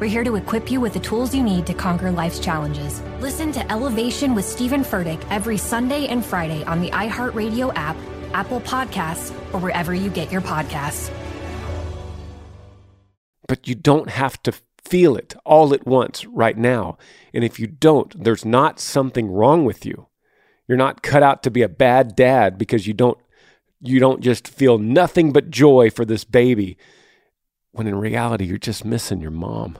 We're here to equip you with the tools you need to conquer life's challenges. Listen to Elevation with Stephen Furtick every Sunday and Friday on the iHeartRadio app Apple Podcasts, or wherever you get your podcasts. But you don't have to feel it all at once right now. And if you don't, there's not something wrong with you. You're not cut out to be a bad dad because you don't you don't just feel nothing but joy for this baby when in reality you're just missing your mom.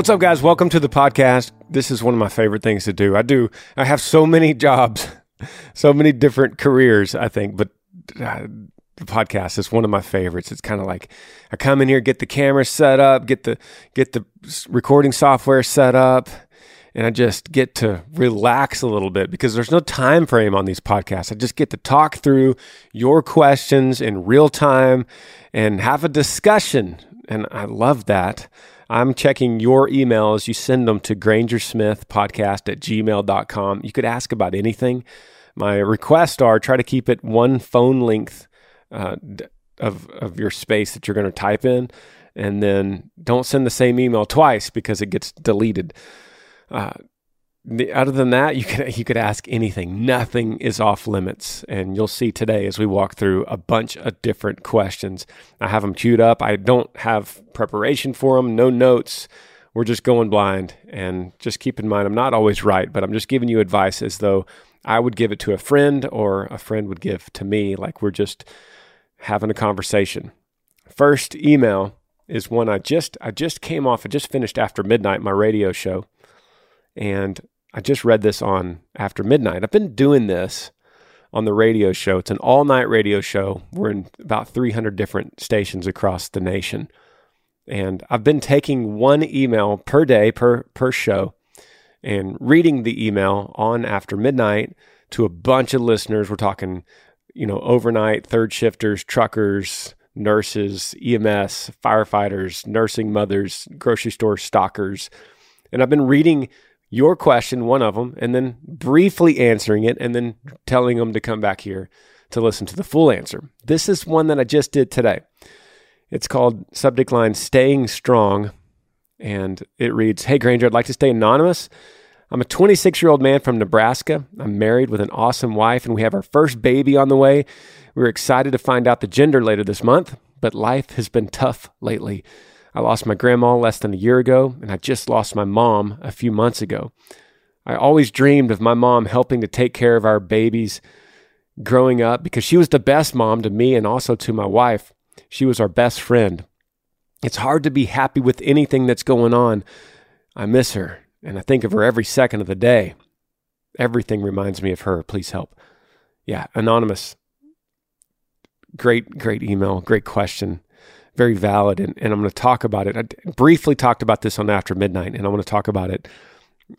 What's up, guys? Welcome to the podcast. This is one of my favorite things to do. I do, I have so many jobs, so many different careers, I think, but uh, the podcast is one of my favorites. It's kind of like I come in here, get the camera set up, get the, get the recording software set up, and I just get to relax a little bit because there's no time frame on these podcasts. I just get to talk through your questions in real time and have a discussion. And I love that. I'm checking your emails. You send them to grangersmithpodcast at gmail.com. You could ask about anything. My requests are try to keep it one phone length uh, of, of your space that you're going to type in. And then don't send the same email twice because it gets deleted. Uh, the, other than that, you could you could ask anything. Nothing is off limits, and you'll see today as we walk through a bunch of different questions. I have them queued up. I don't have preparation for them, no notes. We're just going blind, and just keep in mind, I'm not always right, but I'm just giving you advice as though I would give it to a friend or a friend would give to me, like we're just having a conversation. First email is one I just I just came off. I just finished after midnight my radio show and I just read this on After Midnight. I've been doing this on the radio show. It's an all night radio show. We're in about 300 different stations across the nation. And I've been taking one email per day, per, per show, and reading the email on After Midnight to a bunch of listeners. We're talking, you know, overnight, third shifters, truckers, nurses, EMS, firefighters, nursing mothers, grocery store stockers. And I've been reading your question, one of them, and then briefly answering it, and then telling them to come back here to listen to the full answer. This is one that I just did today. It's called subject line Staying Strong, and it reads Hey Granger, I'd like to stay anonymous. I'm a 26 year old man from Nebraska. I'm married with an awesome wife, and we have our first baby on the way. We're excited to find out the gender later this month, but life has been tough lately. I lost my grandma less than a year ago, and I just lost my mom a few months ago. I always dreamed of my mom helping to take care of our babies growing up because she was the best mom to me and also to my wife. She was our best friend. It's hard to be happy with anything that's going on. I miss her, and I think of her every second of the day. Everything reminds me of her. Please help. Yeah, anonymous. Great, great email. Great question very valid. And, and I'm going to talk about it. I briefly talked about this on After Midnight, and I want to talk about it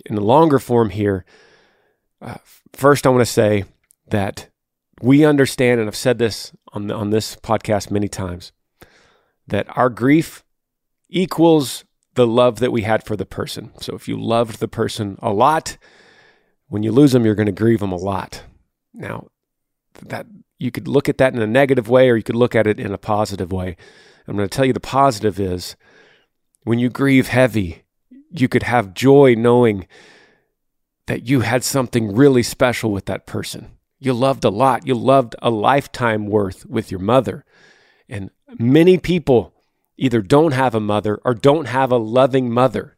in the longer form here. Uh, first, I want to say that we understand, and I've said this on, the, on this podcast many times, that our grief equals the love that we had for the person. So if you loved the person a lot, when you lose them, you're going to grieve them a lot. Now, that you could look at that in a negative way or you could look at it in a positive way. I'm going to tell you the positive is when you grieve heavy, you could have joy knowing that you had something really special with that person. You loved a lot. You loved a lifetime worth with your mother. And many people either don't have a mother or don't have a loving mother.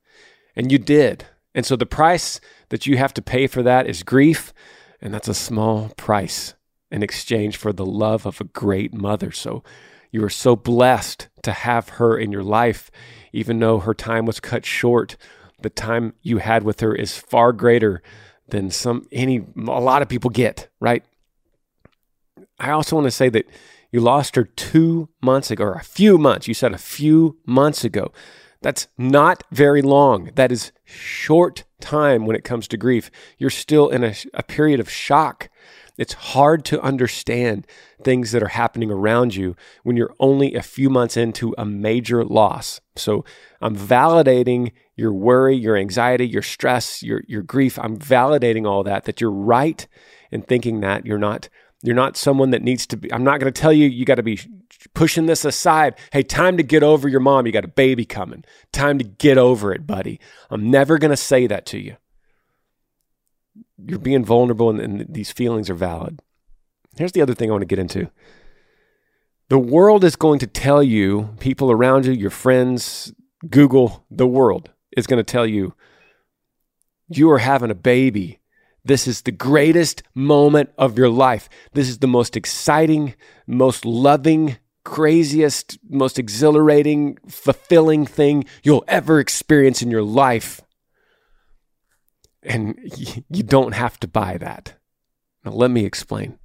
And you did. And so the price that you have to pay for that is grief. And that's a small price in exchange for the love of a great mother. So you are so blessed to have her in your life, even though her time was cut short. The time you had with her is far greater than some any a lot of people get, right? I also want to say that you lost her 2 months ago or a few months. You said a few months ago. That's not very long. That is short time when it comes to grief. You're still in a, a period of shock. It's hard to understand things that are happening around you when you're only a few months into a major loss. So I'm validating your worry, your anxiety, your stress, your, your grief. I'm validating all that, that you're right in thinking that you're not you're not someone that needs to be I'm not going to tell you you got to be pushing this aside. Hey, time to get over your mom. You got a baby coming. Time to get over it, buddy. I'm never going to say that to you you're being vulnerable and, and these feelings are valid. Here's the other thing I want to get into. The world is going to tell you, people around you, your friends, Google, the world is going to tell you, you are having a baby. This is the greatest moment of your life. This is the most exciting, most loving, craziest, most exhilarating, fulfilling thing you'll ever experience in your life. And you don't have to buy that. Now, let me explain.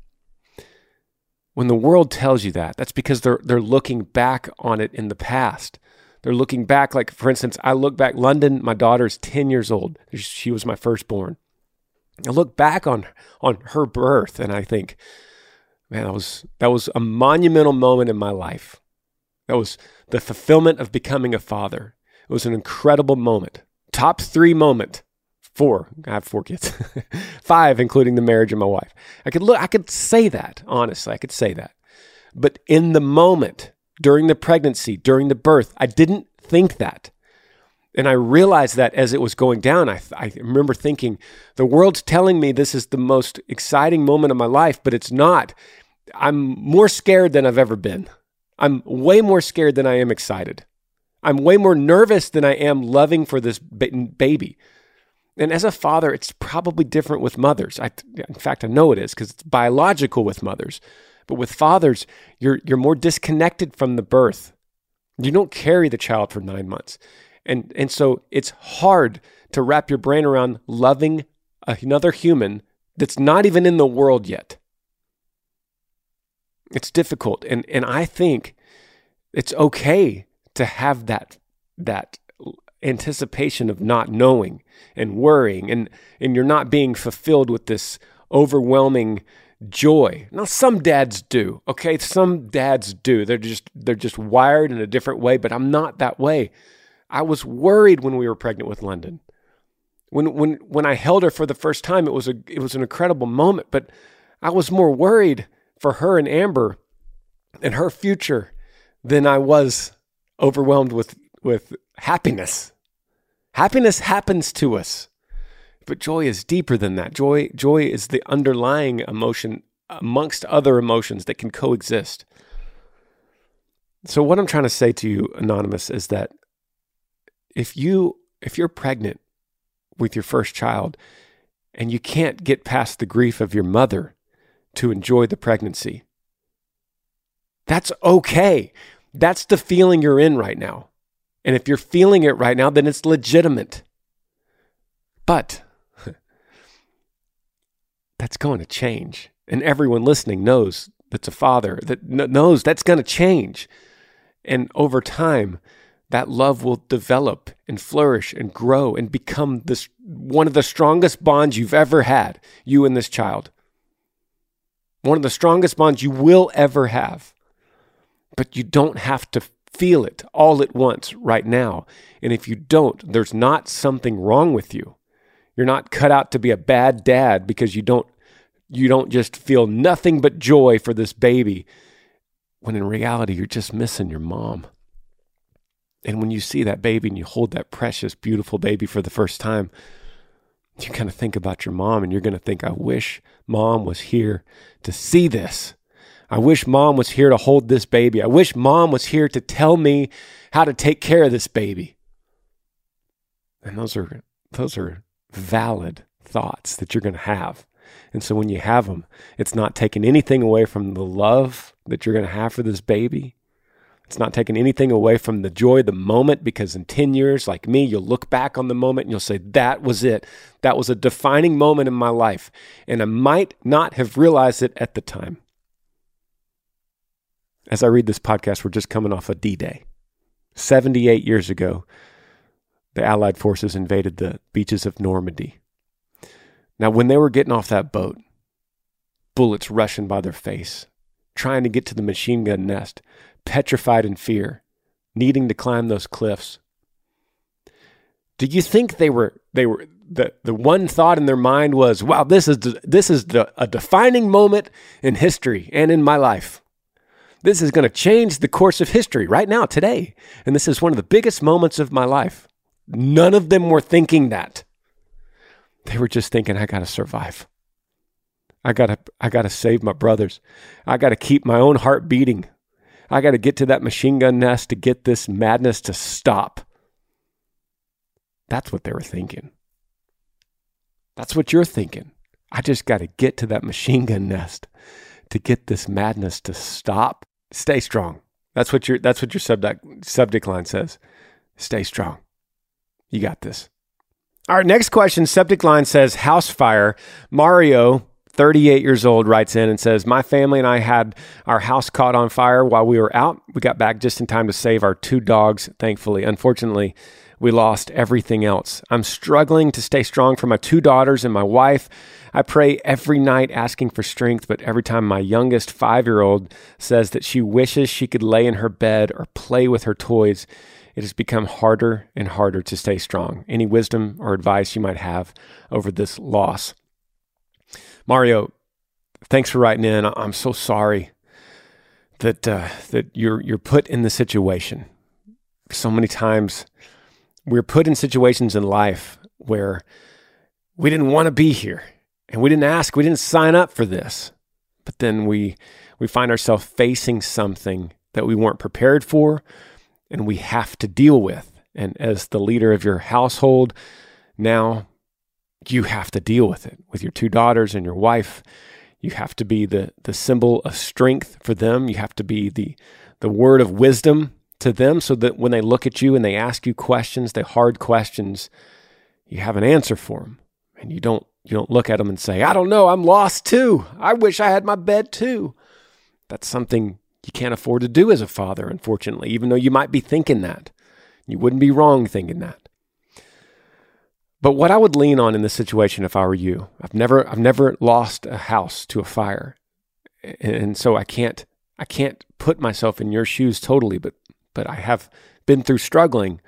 When the world tells you that, that's because they're, they're looking back on it in the past. They're looking back, like, for instance, I look back, London, my daughter's 10 years old. She was my firstborn. I look back on, on her birth and I think, man, that was, that was a monumental moment in my life. That was the fulfillment of becoming a father. It was an incredible moment. Top three moment Four. I have four kids. Five, including the marriage of my wife. I could look, I could say that, honestly. I could say that. But in the moment, during the pregnancy, during the birth, I didn't think that. And I realized that as it was going down, I, I remember thinking, the world's telling me this is the most exciting moment of my life, but it's not. I'm more scared than I've ever been. I'm way more scared than I am excited. I'm way more nervous than I am loving for this baby. And as a father, it's probably different with mothers. I, in fact, I know it is because it's biological with mothers. But with fathers, you're, you're more disconnected from the birth. You don't carry the child for nine months. And, and so it's hard to wrap your brain around loving another human that's not even in the world yet. It's difficult. And, and I think it's okay to have that, that anticipation of not knowing and worrying and and you're not being fulfilled with this overwhelming joy. Now some dads do. Okay, some dads do. They're just they're just wired in a different way, but I'm not that way. I was worried when we were pregnant with London. When when when I held her for the first time, it was a it was an incredible moment, but I was more worried for her and Amber and her future than I was overwhelmed with with happiness. Happiness happens to us, but joy is deeper than that. Joy, joy is the underlying emotion amongst other emotions that can coexist. So what I'm trying to say to you, anonymous, is that if you if you're pregnant with your first child and you can't get past the grief of your mother to enjoy the pregnancy, that's okay. That's the feeling you're in right now. And if you're feeling it right now, then it's legitimate. But that's going to change. And everyone listening knows that's a father that knows that's going to change. And over time, that love will develop and flourish and grow and become this one of the strongest bonds you've ever had, you and this child. One of the strongest bonds you will ever have. But you don't have to feel it all at once right now. And if you don't, there's not something wrong with you. You're not cut out to be a bad dad because you don't you don't just feel nothing but joy for this baby when in reality you're just missing your mom. And when you see that baby and you hold that precious beautiful baby for the first time, you kind of think about your mom and you're going to think I wish mom was here to see this. I wish mom was here to hold this baby. I wish mom was here to tell me how to take care of this baby. And those are those are valid thoughts that you're going to have. And so when you have them, it's not taking anything away from the love that you're going to have for this baby. It's not taking anything away from the joy of the moment because in 10 years, like me, you'll look back on the moment and you'll say, that was it. That was a defining moment in my life. And I might not have realized it at the time. As I read this podcast, we're just coming off a D Day. 78 years ago, the Allied forces invaded the beaches of Normandy. Now, when they were getting off that boat, bullets rushing by their face, trying to get to the machine gun nest, petrified in fear, needing to climb those cliffs. Do you think they were they were the the one thought in their mind was, "Wow, this is this is a defining moment in history and in my life. This is going to change the course of history right now today, and this is one of the biggest moments of my life." None of them were thinking that. They were just thinking, I got to survive. I got to I got to save my brothers. I got to keep my own heart beating. I got to get to that machine gun nest to get this madness to stop. That's what they were thinking. That's what you're thinking. I just got to get to that machine gun nest to get this madness to stop. Stay strong. That's what your that's what your subject subject line says. Stay strong. You got this. All right, next question. Subject line says house fire. Mario, 38 years old, writes in and says, My family and I had our house caught on fire while we were out. We got back just in time to save our two dogs, thankfully. Unfortunately, we lost everything else. I'm struggling to stay strong for my two daughters and my wife. I pray every night asking for strength, but every time my youngest five year old says that she wishes she could lay in her bed or play with her toys, it has become harder and harder to stay strong. Any wisdom or advice you might have over this loss? Mario, thanks for writing in. I'm so sorry that uh, that you're you're put in the situation. So many times we're put in situations in life where we didn't want to be here and we didn't ask, we didn't sign up for this. But then we we find ourselves facing something that we weren't prepared for and we have to deal with. And as the leader of your household, now you have to deal with it with your two daughters and your wife. You have to be the, the symbol of strength for them. You have to be the, the word of wisdom to them so that when they look at you and they ask you questions, the hard questions, you have an answer for them. And you don't, you don't look at them and say, I don't know, I'm lost too. I wish I had my bed too. That's something you can't afford to do as a father, unfortunately, even though you might be thinking that. You wouldn't be wrong thinking that. But what I would lean on in this situation if I were you, I've never I've never lost a house to a fire. And so I can't I can't put myself in your shoes totally, but but I have been through struggling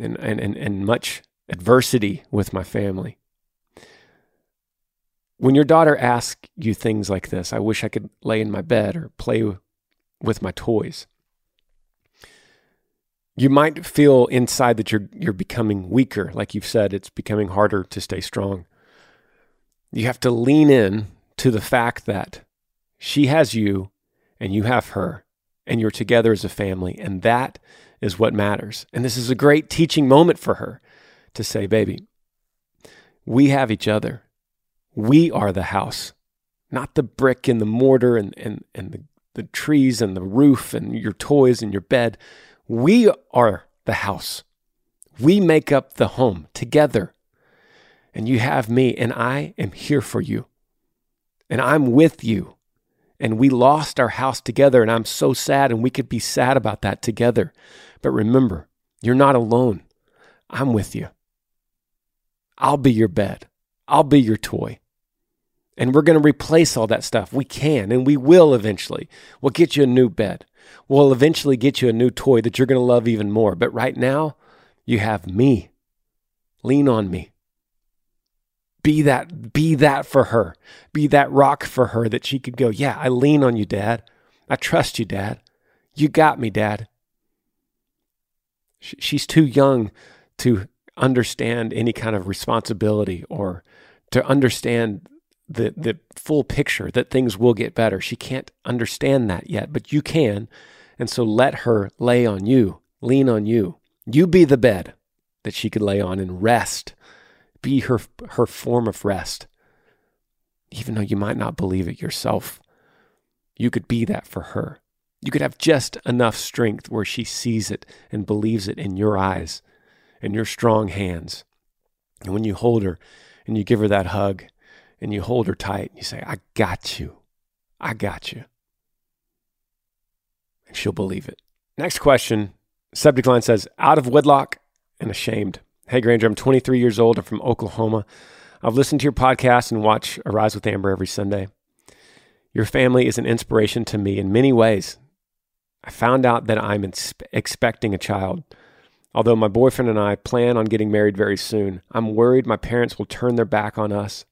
and and, and, and much adversity with my family. When your daughter asks you things like this, I wish I could lay in my bed or play with my toys. You might feel inside that you're you're becoming weaker, like you've said, it's becoming harder to stay strong. You have to lean in to the fact that she has you and you have her and you're together as a family and that is what matters. And this is a great teaching moment for her to say, baby, we have each other. We are the house, not the brick and the mortar and, and, and the the trees and the roof and your toys and your bed. We are the house. We make up the home together. And you have me, and I am here for you. And I'm with you. And we lost our house together, and I'm so sad, and we could be sad about that together. But remember, you're not alone. I'm with you. I'll be your bed. I'll be your toy. And we're going to replace all that stuff. We can and we will eventually. We'll get you a new bed. We'll eventually get you a new toy that you're going to love even more. But right now, you have me. Lean on me. Be that be that for her. Be that rock for her that she could go, "Yeah, I lean on you, dad. I trust you, dad. You got me, dad." She's too young to understand any kind of responsibility or to understand the the full picture that things will get better. She can't understand that yet, but you can. And so let her lay on you, lean on you. You be the bed that she could lay on and rest. Be her her form of rest. Even though you might not believe it yourself, you could be that for her. You could have just enough strength where she sees it and believes it in your eyes and your strong hands. And when you hold her and you give her that hug and you hold her tight, and you say, I got you. I got you. And she'll believe it. Next question. Subject line says, out of wedlock and ashamed. Hey, Granger, I'm 23 years old. I'm from Oklahoma. I've listened to your podcast and watch Arise with Amber every Sunday. Your family is an inspiration to me in many ways. I found out that I'm expecting a child. Although my boyfriend and I plan on getting married very soon, I'm worried my parents will turn their back on us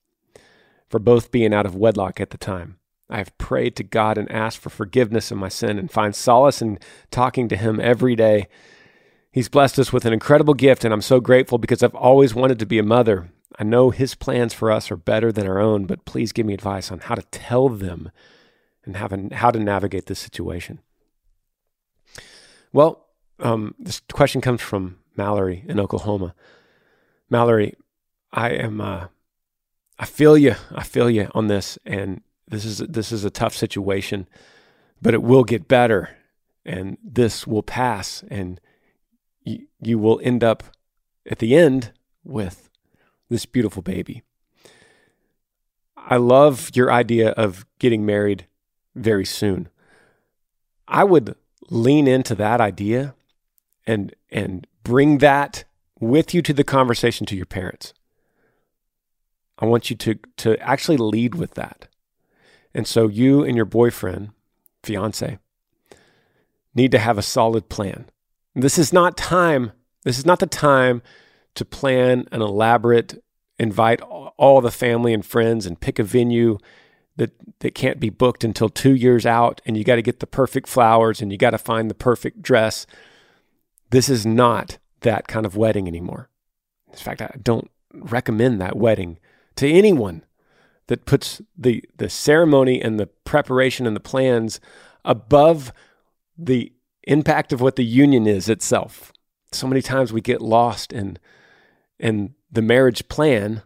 for both being out of wedlock at the time. I have prayed to God and asked for forgiveness of my sin and find solace in talking to Him every day. He's blessed us with an incredible gift, and I'm so grateful because I've always wanted to be a mother. I know His plans for us are better than our own, but please give me advice on how to tell them and how to navigate this situation. Well, um, this question comes from Mallory in Oklahoma. Mallory, I am. Uh, I feel you. I feel you on this, and this is this is a tough situation, but it will get better, and this will pass, and you you will end up at the end with this beautiful baby. I love your idea of getting married very soon. I would lean into that idea and and bring that with you to the conversation to your parents. I want you to to actually lead with that. And so you and your boyfriend, fiance, need to have a solid plan. This is not time. This is not the time to plan an elaborate invite all the family and friends and pick a venue that that can't be booked until 2 years out and you got to get the perfect flowers and you got to find the perfect dress. This is not that kind of wedding anymore. In fact, I don't recommend that wedding to anyone that puts the the ceremony and the preparation and the plans above the impact of what the union is itself. So many times we get lost in in the marriage plan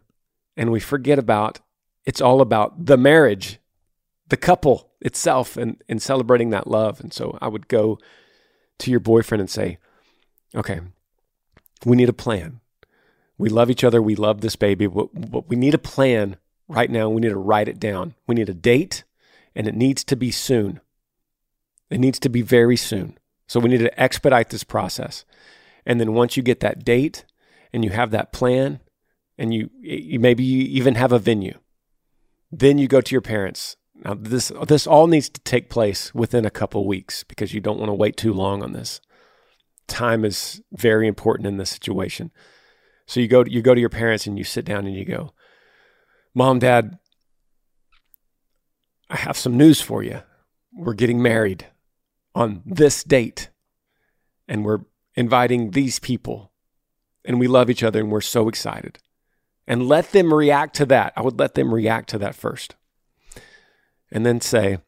and we forget about it's all about the marriage, the couple itself and and celebrating that love. And so I would go to your boyfriend and say, "Okay, we need a plan. We love each other. We love this baby, but, but we need a plan right now. We need to write it down. We need a date, and it needs to be soon. It needs to be very soon. So we need to expedite this process. And then once you get that date and you have that plan, and you, you maybe you even have a venue, then you go to your parents. Now this this all needs to take place within a couple weeks because you don't want to wait too long on this. Time is very important in this situation. So you go to, you go to your parents and you sit down and you go, "Mom, Dad, I have some news for you. We're getting married on this date, and we're inviting these people, and we love each other, and we're so excited." And let them react to that. I would let them react to that first, and then say,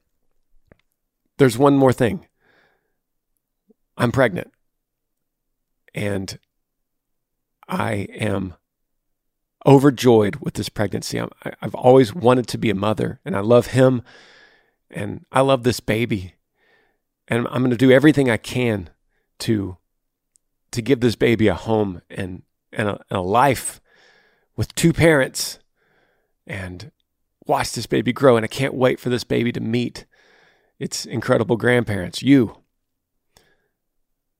"There's one more thing. I'm pregnant." And I am overjoyed with this pregnancy. i have always wanted to be a mother, and I love him, and I love this baby, and I'm going to do everything I can to to give this baby a home and and a, and a life with two parents, and watch this baby grow. And I can't wait for this baby to meet its incredible grandparents, you.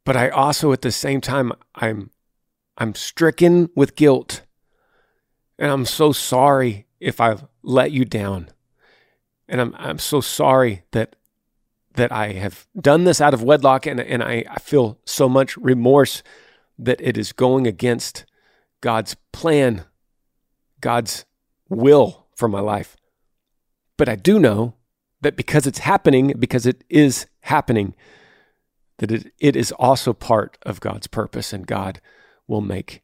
But I also, at the same time, I'm I'm stricken with guilt. And I'm so sorry if I've let you down. And I'm, I'm so sorry that that I have done this out of wedlock and, and I, I feel so much remorse that it is going against God's plan, God's will for my life. But I do know that because it's happening, because it is happening, that it, it is also part of God's purpose, and God will make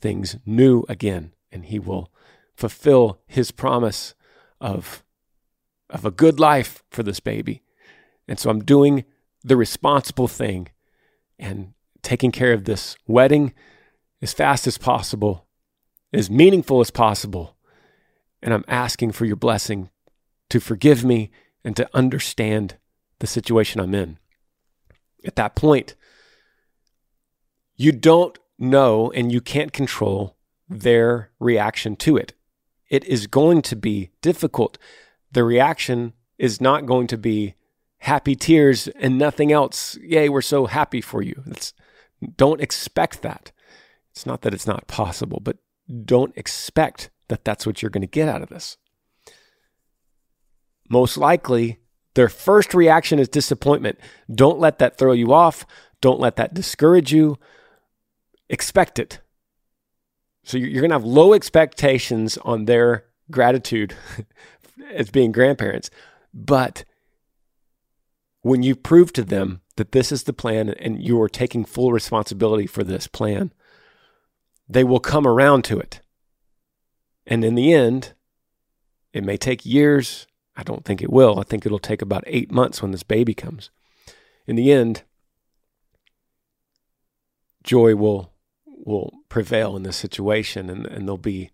things new again, and He will fulfill His promise of, of a good life for this baby. And so I'm doing the responsible thing and taking care of this wedding as fast as possible, as meaningful as possible. And I'm asking for your blessing to forgive me and to understand the situation I'm in. At that point, you don't know and you can't control their reaction to it. It is going to be difficult. The reaction is not going to be happy tears and nothing else. Yay, we're so happy for you. It's, don't expect that. It's not that it's not possible, but don't expect that that's what you're going to get out of this. Most likely, their first reaction is disappointment. Don't let that throw you off. Don't let that discourage you. Expect it. So you're going to have low expectations on their gratitude as being grandparents. But when you prove to them that this is the plan and you are taking full responsibility for this plan, they will come around to it. And in the end, it may take years. I don't think it will. I think it'll take about eight months when this baby comes. In the end, joy will will prevail in this situation and, and they'll be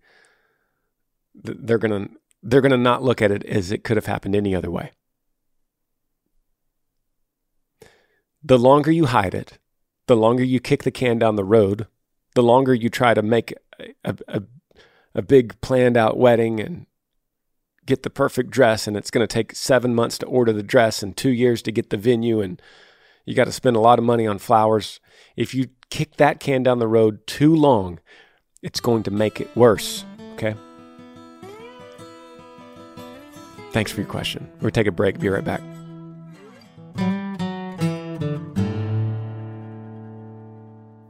they're gonna they're gonna not look at it as it could have happened any other way. The longer you hide it, the longer you kick the can down the road, the longer you try to make a, a, a big planned out wedding and get the perfect dress, and it's going to take seven months to order the dress and two years to get the venue, and you got to spend a lot of money on flowers. If you kick that can down the road too long, it's going to make it worse. Okay? Thanks for your question. We'll take a break. Be right back.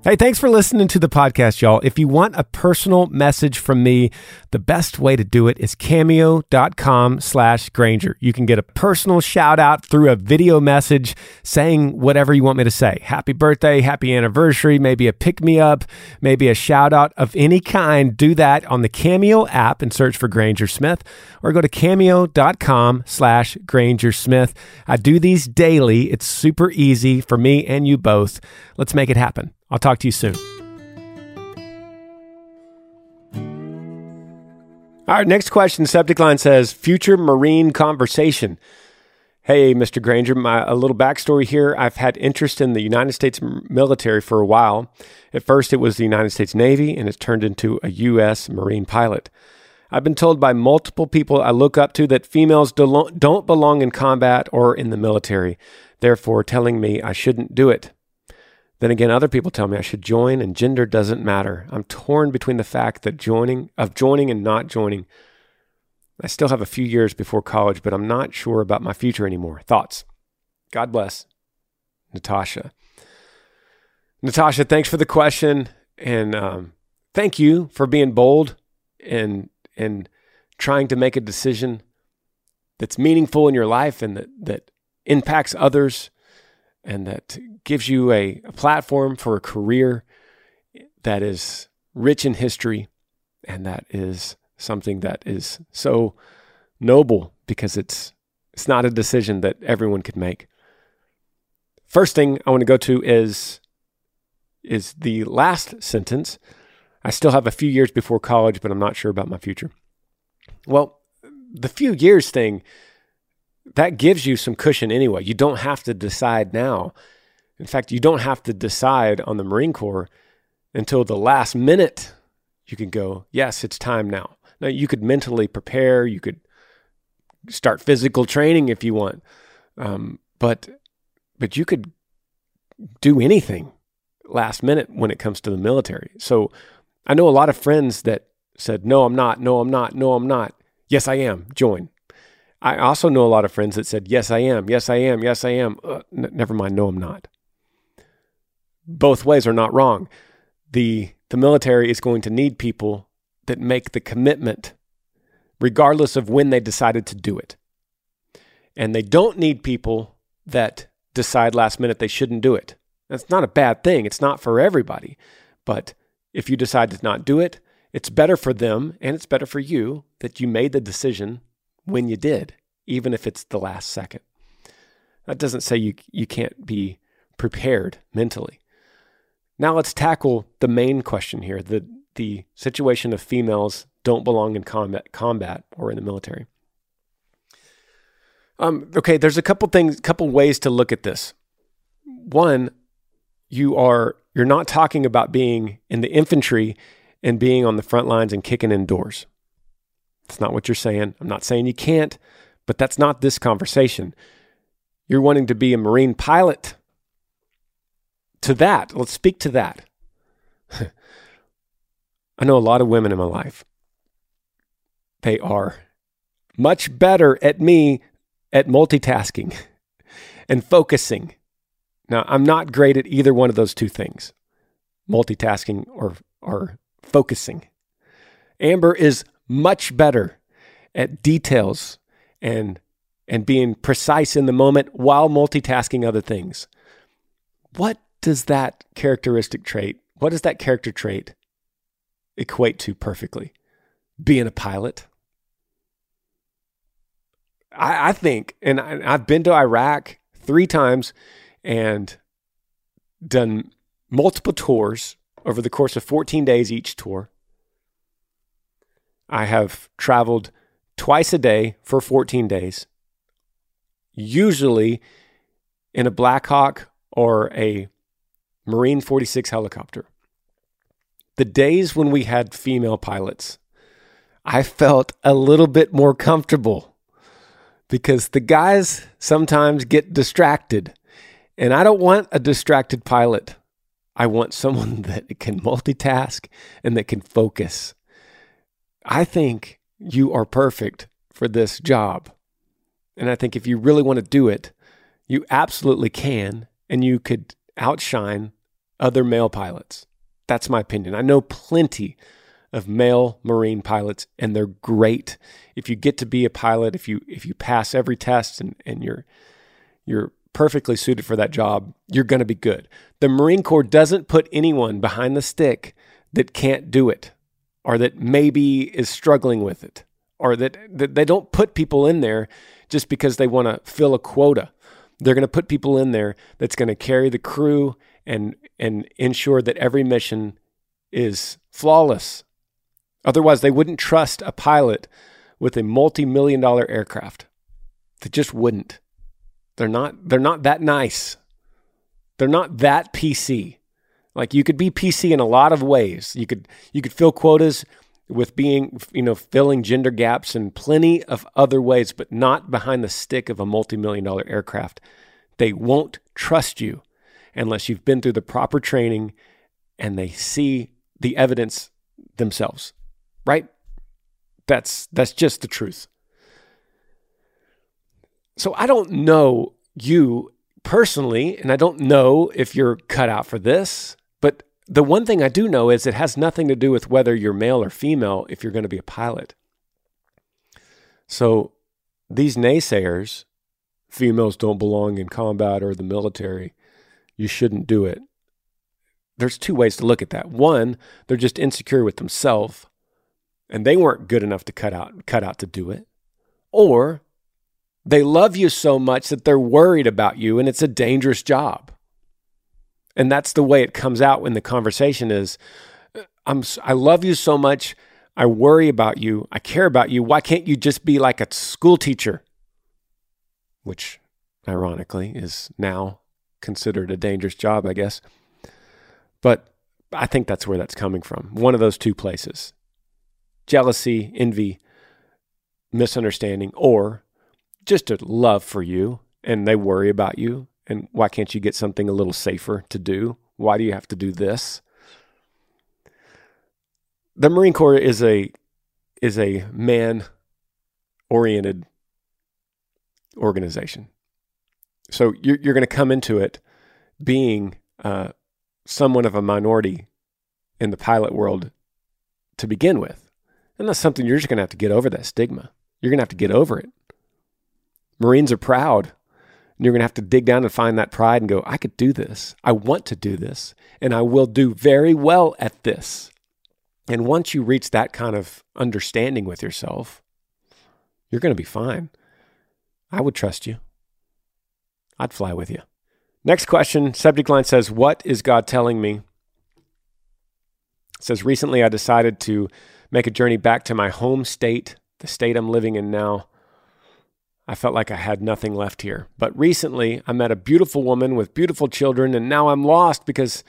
Hey, thanks for listening to the podcast, y'all. If you want a personal message from me, the best way to do it is cameo.com slash Granger. You can get a personal shout out through a video message saying whatever you want me to say. Happy birthday, happy anniversary, maybe a pick me up, maybe a shout out of any kind. Do that on the Cameo app and search for Granger Smith or go to cameo.com slash Granger Smith. I do these daily. It's super easy for me and you both. Let's make it happen. I'll talk to you soon. All right, next question. Subject line says Future Marine Conversation. Hey, Mr. Granger, my, a little backstory here. I've had interest in the United States military for a while. At first, it was the United States Navy, and it's turned into a U.S. Marine pilot. I've been told by multiple people I look up to that females don't belong in combat or in the military, therefore, telling me I shouldn't do it. Then again, other people tell me I should join and gender doesn't matter. I'm torn between the fact that joining of joining and not joining. I still have a few years before college, but I'm not sure about my future anymore. Thoughts? God bless. Natasha. Natasha, thanks for the question. And um, thank you for being bold and and trying to make a decision that's meaningful in your life and that, that impacts others and that gives you a, a platform for a career that is rich in history and that is something that is so noble because it's it's not a decision that everyone could make. First thing I want to go to is is the last sentence. I still have a few years before college, but I'm not sure about my future. Well, the few years thing that gives you some cushion anyway. You don't have to decide now. In fact, you don't have to decide on the Marine Corps until the last minute. You can go, yes, it's time now. Now, you could mentally prepare, you could start physical training if you want. Um, but but you could do anything last minute when it comes to the military. So I know a lot of friends that said, "No, I'm not. No, I'm not. No, I'm not. Yes, I am. Join." I also know a lot of friends that said, Yes, I am. Yes, I am. Yes, I am. Uh, n- never mind. No, I'm not. Both ways are not wrong. The, the military is going to need people that make the commitment, regardless of when they decided to do it. And they don't need people that decide last minute they shouldn't do it. That's not a bad thing. It's not for everybody. But if you decide to not do it, it's better for them and it's better for you that you made the decision when you did, even if it's the last second. That doesn't say you, you can't be prepared mentally. Now let's tackle the main question here the, the situation of females don't belong in combat, combat or in the military. Um, okay, there's a couple things, couple ways to look at this. One, you are you're not talking about being in the infantry and being on the front lines and kicking in doors. That's not what you're saying. I'm not saying you can't, but that's not this conversation. You're wanting to be a Marine pilot. To that, let's speak to that. I know a lot of women in my life. They are much better at me at multitasking and focusing. Now, I'm not great at either one of those two things multitasking or, or focusing. Amber is much better at details and, and being precise in the moment while multitasking other things. What does that characteristic trait, what does that character trait equate to perfectly? Being a pilot? I, I think, and I, I've been to Iraq three times and done multiple tours over the course of 14 days each tour. I have traveled twice a day for 14 days, usually in a Black Hawk or a Marine 46 helicopter. The days when we had female pilots, I felt a little bit more comfortable because the guys sometimes get distracted. And I don't want a distracted pilot. I want someone that can multitask and that can focus. I think you are perfect for this job. And I think if you really want to do it, you absolutely can, and you could outshine other male pilots. That's my opinion. I know plenty of male Marine pilots, and they're great. If you get to be a pilot, if you if you pass every test and, and you're you're perfectly suited for that job, you're going to be good. The Marine Corps doesn't put anyone behind the stick that can't do it or that maybe is struggling with it or that, that they don't put people in there just because they want to fill a quota. They're going to put people in there that's going to carry the crew and and ensure that every mission is flawless Otherwise, they wouldn't trust a pilot with a multi-million dollar aircraft. They just wouldn't. They're not they're not that nice. They're not that PC. Like you could be PC in a lot of ways. You could you could fill quotas with being you know filling gender gaps in plenty of other ways, but not behind the stick of a multi-million dollar aircraft. They won't trust you unless you've been through the proper training and they see the evidence themselves right? That's that's just the truth. So I don't know you personally, and I don't know if you're cut out for this, the one thing I do know is it has nothing to do with whether you're male or female if you're going to be a pilot. So these naysayers, females don't belong in combat or the military, you shouldn't do it. There's two ways to look at that. One, they're just insecure with themselves and they weren't good enough to cut out cut out to do it or they love you so much that they're worried about you and it's a dangerous job and that's the way it comes out when the conversation is I'm I love you so much. I worry about you. I care about you. Why can't you just be like a school teacher? Which ironically is now considered a dangerous job I guess. But I think that's where that's coming from. One of those two places. Jealousy, envy, misunderstanding, or just a love for you and they worry about you. And why can't you get something a little safer to do? Why do you have to do this? The Marine Corps is a is a man oriented organization. So you're, you're going to come into it being uh, someone of a minority in the pilot world to begin with. And that's something you're just going to have to get over that stigma. You're going to have to get over it. Marines are proud. And you're going to have to dig down and find that pride and go, I could do this. I want to do this. And I will do very well at this. And once you reach that kind of understanding with yourself, you're going to be fine. I would trust you. I'd fly with you. Next question subject line says, What is God telling me? It says, Recently I decided to make a journey back to my home state, the state I'm living in now. I felt like I had nothing left here. But recently I met a beautiful woman with beautiful children, and now I'm lost because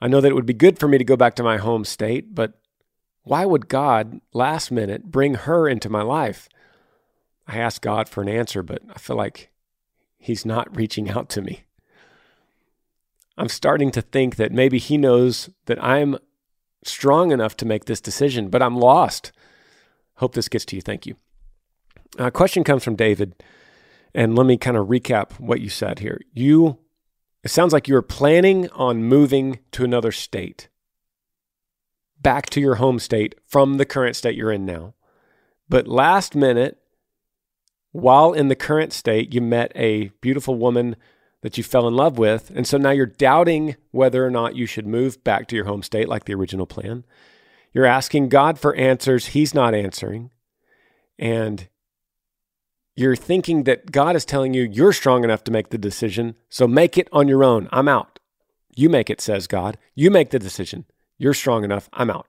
I know that it would be good for me to go back to my home state. But why would God, last minute, bring her into my life? I asked God for an answer, but I feel like He's not reaching out to me. I'm starting to think that maybe He knows that I'm strong enough to make this decision, but I'm lost. Hope this gets to you. Thank you. A question comes from David, and let me kind of recap what you said here. You, it sounds like you're planning on moving to another state, back to your home state from the current state you're in now. But last minute, while in the current state, you met a beautiful woman that you fell in love with. And so now you're doubting whether or not you should move back to your home state like the original plan. You're asking God for answers He's not answering. And you're thinking that God is telling you you're strong enough to make the decision. So make it on your own. I'm out. You make it, says God. You make the decision. You're strong enough. I'm out.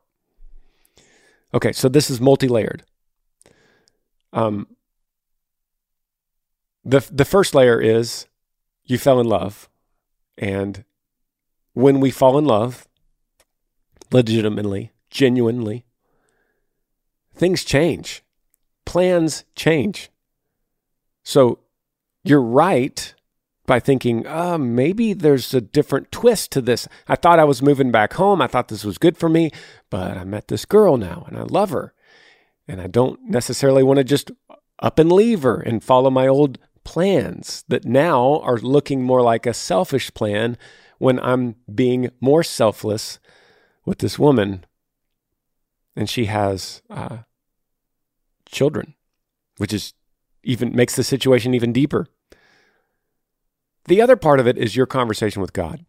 Okay, so this is multi layered. Um, the the first layer is you fell in love and when we fall in love legitimately genuinely things change plans change so you're right by thinking uh, maybe there's a different twist to this. I thought i was moving back home. I thought this was good for me but i met this girl now and i love her. And i don't necessarily want to just up and leave her and follow my old plans that now are looking more like a selfish plan when I'm being more selfless with this woman. And she has uh, children, which is even makes the situation even deeper. The other part of it is your conversation with God.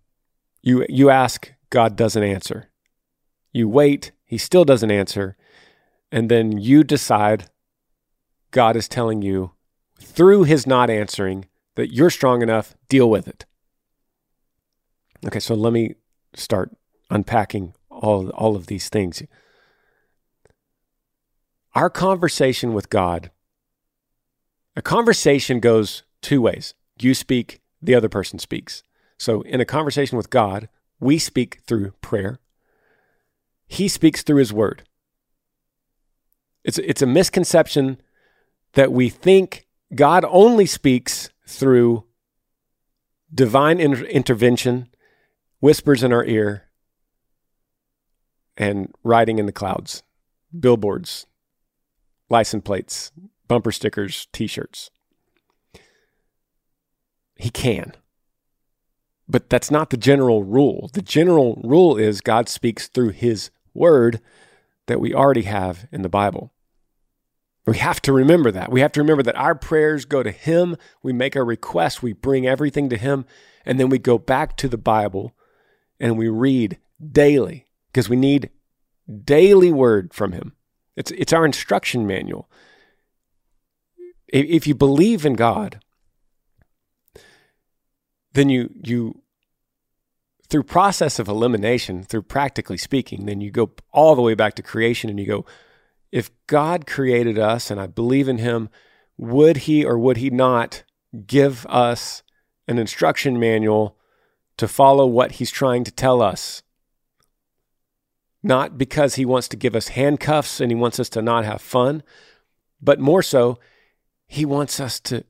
You you ask, God doesn't answer. You wait, he still doesn't answer, and then you decide God is telling you through his not answering that you're strong enough, deal with it. Okay, so let me start unpacking all, all of these things. Our conversation with God, a conversation goes two ways. You speak, the other person speaks. So in a conversation with God, we speak through prayer. He speaks through his word. It's, it's a misconception that we think God only speaks through divine inter- intervention, whispers in our ear, and writing in the clouds, billboards, license plates, bumper stickers, t shirts. He can. But that's not the general rule. The general rule is God speaks through his word that we already have in the Bible. We have to remember that. We have to remember that our prayers go to Him. We make our requests. We bring everything to Him. And then we go back to the Bible and we read daily because we need daily word from Him. It's, it's our instruction manual. If you believe in God, then you, you through process of elimination, through practically speaking, then you go all the way back to creation and you go, if God created us and I believe in him, would he or would he not give us an instruction manual to follow what he's trying to tell us? Not because he wants to give us handcuffs and he wants us to not have fun, but more so, he wants us to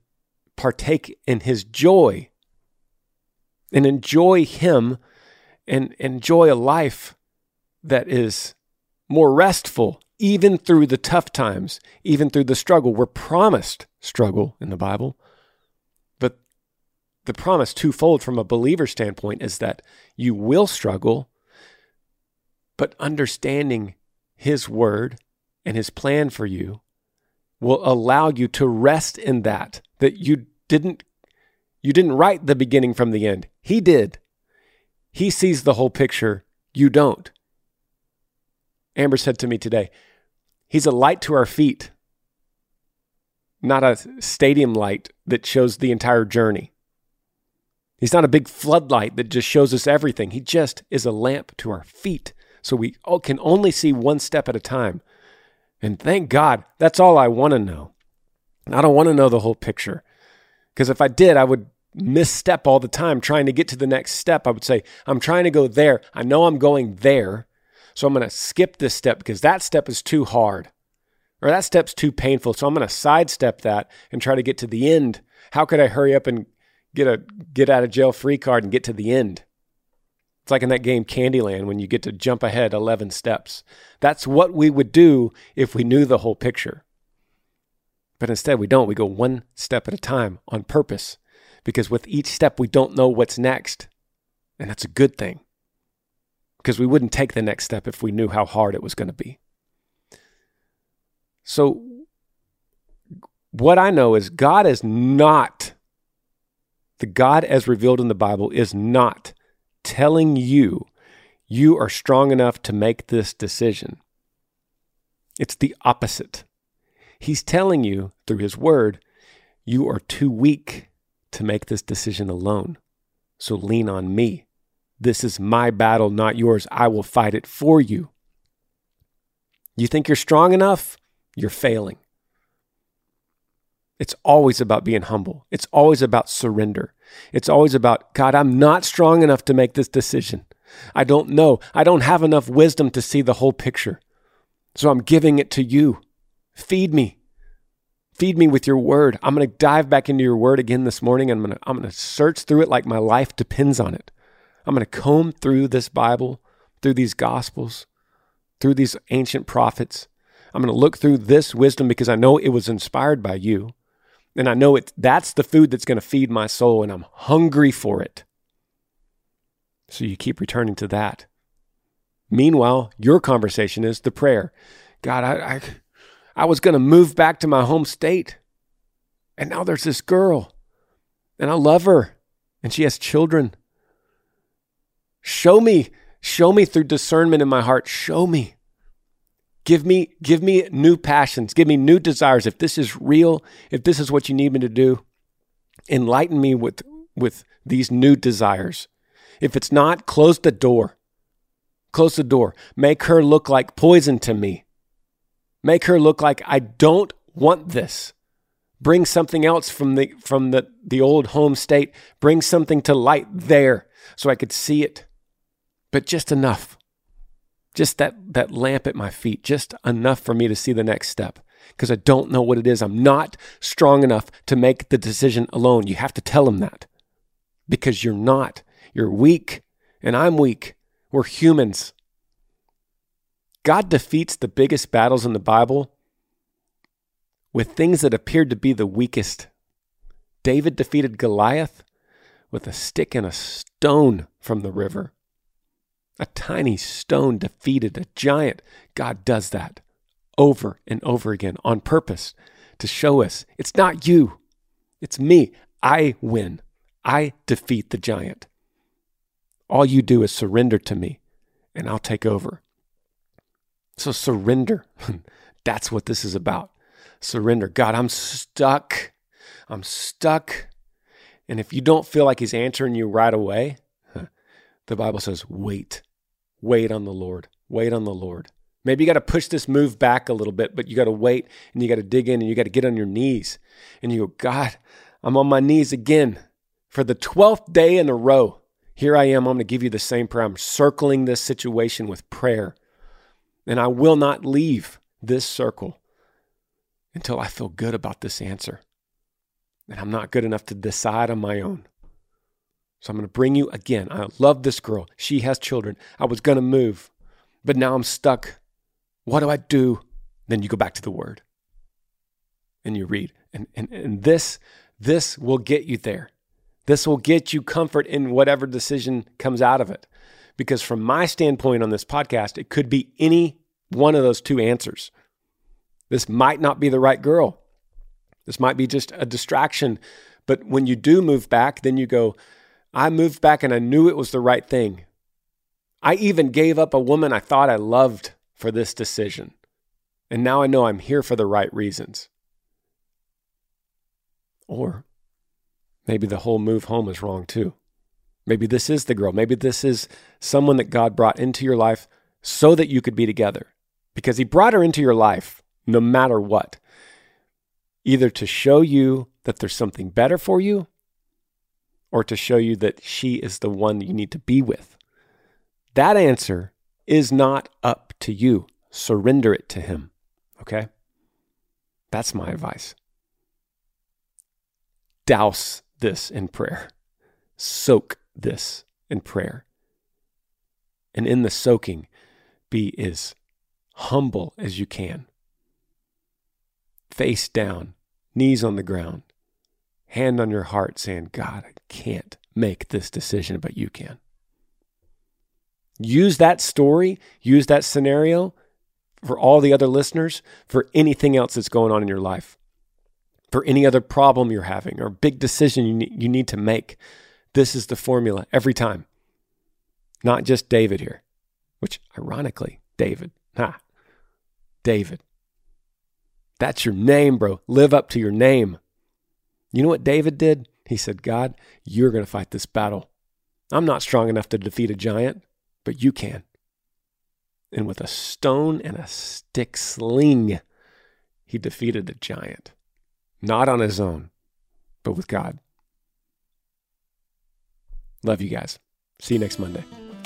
partake in his joy and enjoy him and enjoy a life that is more restful even through the tough times, even through the struggle. We're promised struggle in the Bible, But the promise twofold from a believer standpoint is that you will struggle, but understanding his word and his plan for you will allow you to rest in that that you didn't you didn't write the beginning from the end. He did. He sees the whole picture. You don't. Amber said to me today, He's a light to our feet, not a stadium light that shows the entire journey. He's not a big floodlight that just shows us everything. He just is a lamp to our feet. So we can only see one step at a time. And thank God, that's all I want to know. I don't want to know the whole picture. Because if I did, I would misstep all the time trying to get to the next step. I would say, I'm trying to go there. I know I'm going there. So I'm going to skip this step because that step is too hard or that step's too painful. So I'm going to sidestep that and try to get to the end. How could I hurry up and get a get out of jail free card and get to the end? It's like in that game Candyland when you get to jump ahead 11 steps. That's what we would do if we knew the whole picture. But instead, we don't. We go one step at a time on purpose because with each step, we don't know what's next. And that's a good thing because we wouldn't take the next step if we knew how hard it was going to be. So, what I know is God is not, the God as revealed in the Bible is not telling you you are strong enough to make this decision. It's the opposite. He's telling you through His Word, you are too weak to make this decision alone. So lean on me. This is my battle, not yours. I will fight it for you. You think you're strong enough? You're failing. It's always about being humble. It's always about surrender. It's always about, God, I'm not strong enough to make this decision. I don't know. I don't have enough wisdom to see the whole picture. So I'm giving it to you. Feed me. Feed me with your word. I'm going to dive back into your word again this morning. I'm going to, I'm going to search through it like my life depends on it. I'm going to comb through this Bible, through these Gospels, through these ancient prophets. I'm going to look through this wisdom because I know it was inspired by you. And I know it, that's the food that's going to feed my soul, and I'm hungry for it. So you keep returning to that. Meanwhile, your conversation is the prayer God, I, I, I was going to move back to my home state. And now there's this girl, and I love her, and she has children. Show me, show me through discernment in my heart. Show me. Give me, give me new passions. Give me new desires. If this is real, if this is what you need me to do, enlighten me with, with these new desires. If it's not, close the door. Close the door. Make her look like poison to me. Make her look like I don't want this. Bring something else from the from the, the old home state. Bring something to light there so I could see it but just enough. Just that, that lamp at my feet, just enough for me to see the next step because I don't know what it is. I'm not strong enough to make the decision alone. You have to tell him that because you're not. You're weak and I'm weak. We're humans. God defeats the biggest battles in the Bible with things that appeared to be the weakest. David defeated Goliath with a stick and a stone from the river. A tiny stone defeated a giant. God does that over and over again on purpose to show us it's not you, it's me. I win. I defeat the giant. All you do is surrender to me, and I'll take over. So surrender. That's what this is about. Surrender. God, I'm stuck. I'm stuck. And if you don't feel like He's answering you right away, the Bible says, wait. Wait on the Lord. Wait on the Lord. Maybe you got to push this move back a little bit, but you got to wait and you got to dig in and you got to get on your knees. And you go, God, I'm on my knees again for the 12th day in a row. Here I am. I'm going to give you the same prayer. I'm circling this situation with prayer. And I will not leave this circle until I feel good about this answer. And I'm not good enough to decide on my own. So I'm going to bring you again. I love this girl. She has children. I was going to move, but now I'm stuck. What do I do? Then you go back to the word and you read. And, and, and this, this will get you there. This will get you comfort in whatever decision comes out of it. Because from my standpoint on this podcast, it could be any one of those two answers. This might not be the right girl. This might be just a distraction. But when you do move back, then you go, I moved back and I knew it was the right thing. I even gave up a woman I thought I loved for this decision. And now I know I'm here for the right reasons. Or maybe the whole move home is wrong too. Maybe this is the girl. Maybe this is someone that God brought into your life so that you could be together. Because He brought her into your life no matter what. Either to show you that there's something better for you or to show you that she is the one you need to be with. That answer is not up to you. Surrender it to Him. Okay? That's my advice. Douse this in prayer, soak this in prayer. And in the soaking, be as humble as you can. Face down, knees on the ground, hand on your heart, saying, God, can't make this decision, but you can. Use that story, use that scenario for all the other listeners, for anything else that's going on in your life, for any other problem you're having or big decision you need, you need to make. This is the formula every time. Not just David here, which ironically, David, ha, David. That's your name, bro. Live up to your name. You know what David did? He said, God, you're going to fight this battle. I'm not strong enough to defeat a giant, but you can and with a stone and a stick sling, he defeated the giant. Not on his own, but with God. Love you guys. See you next Monday.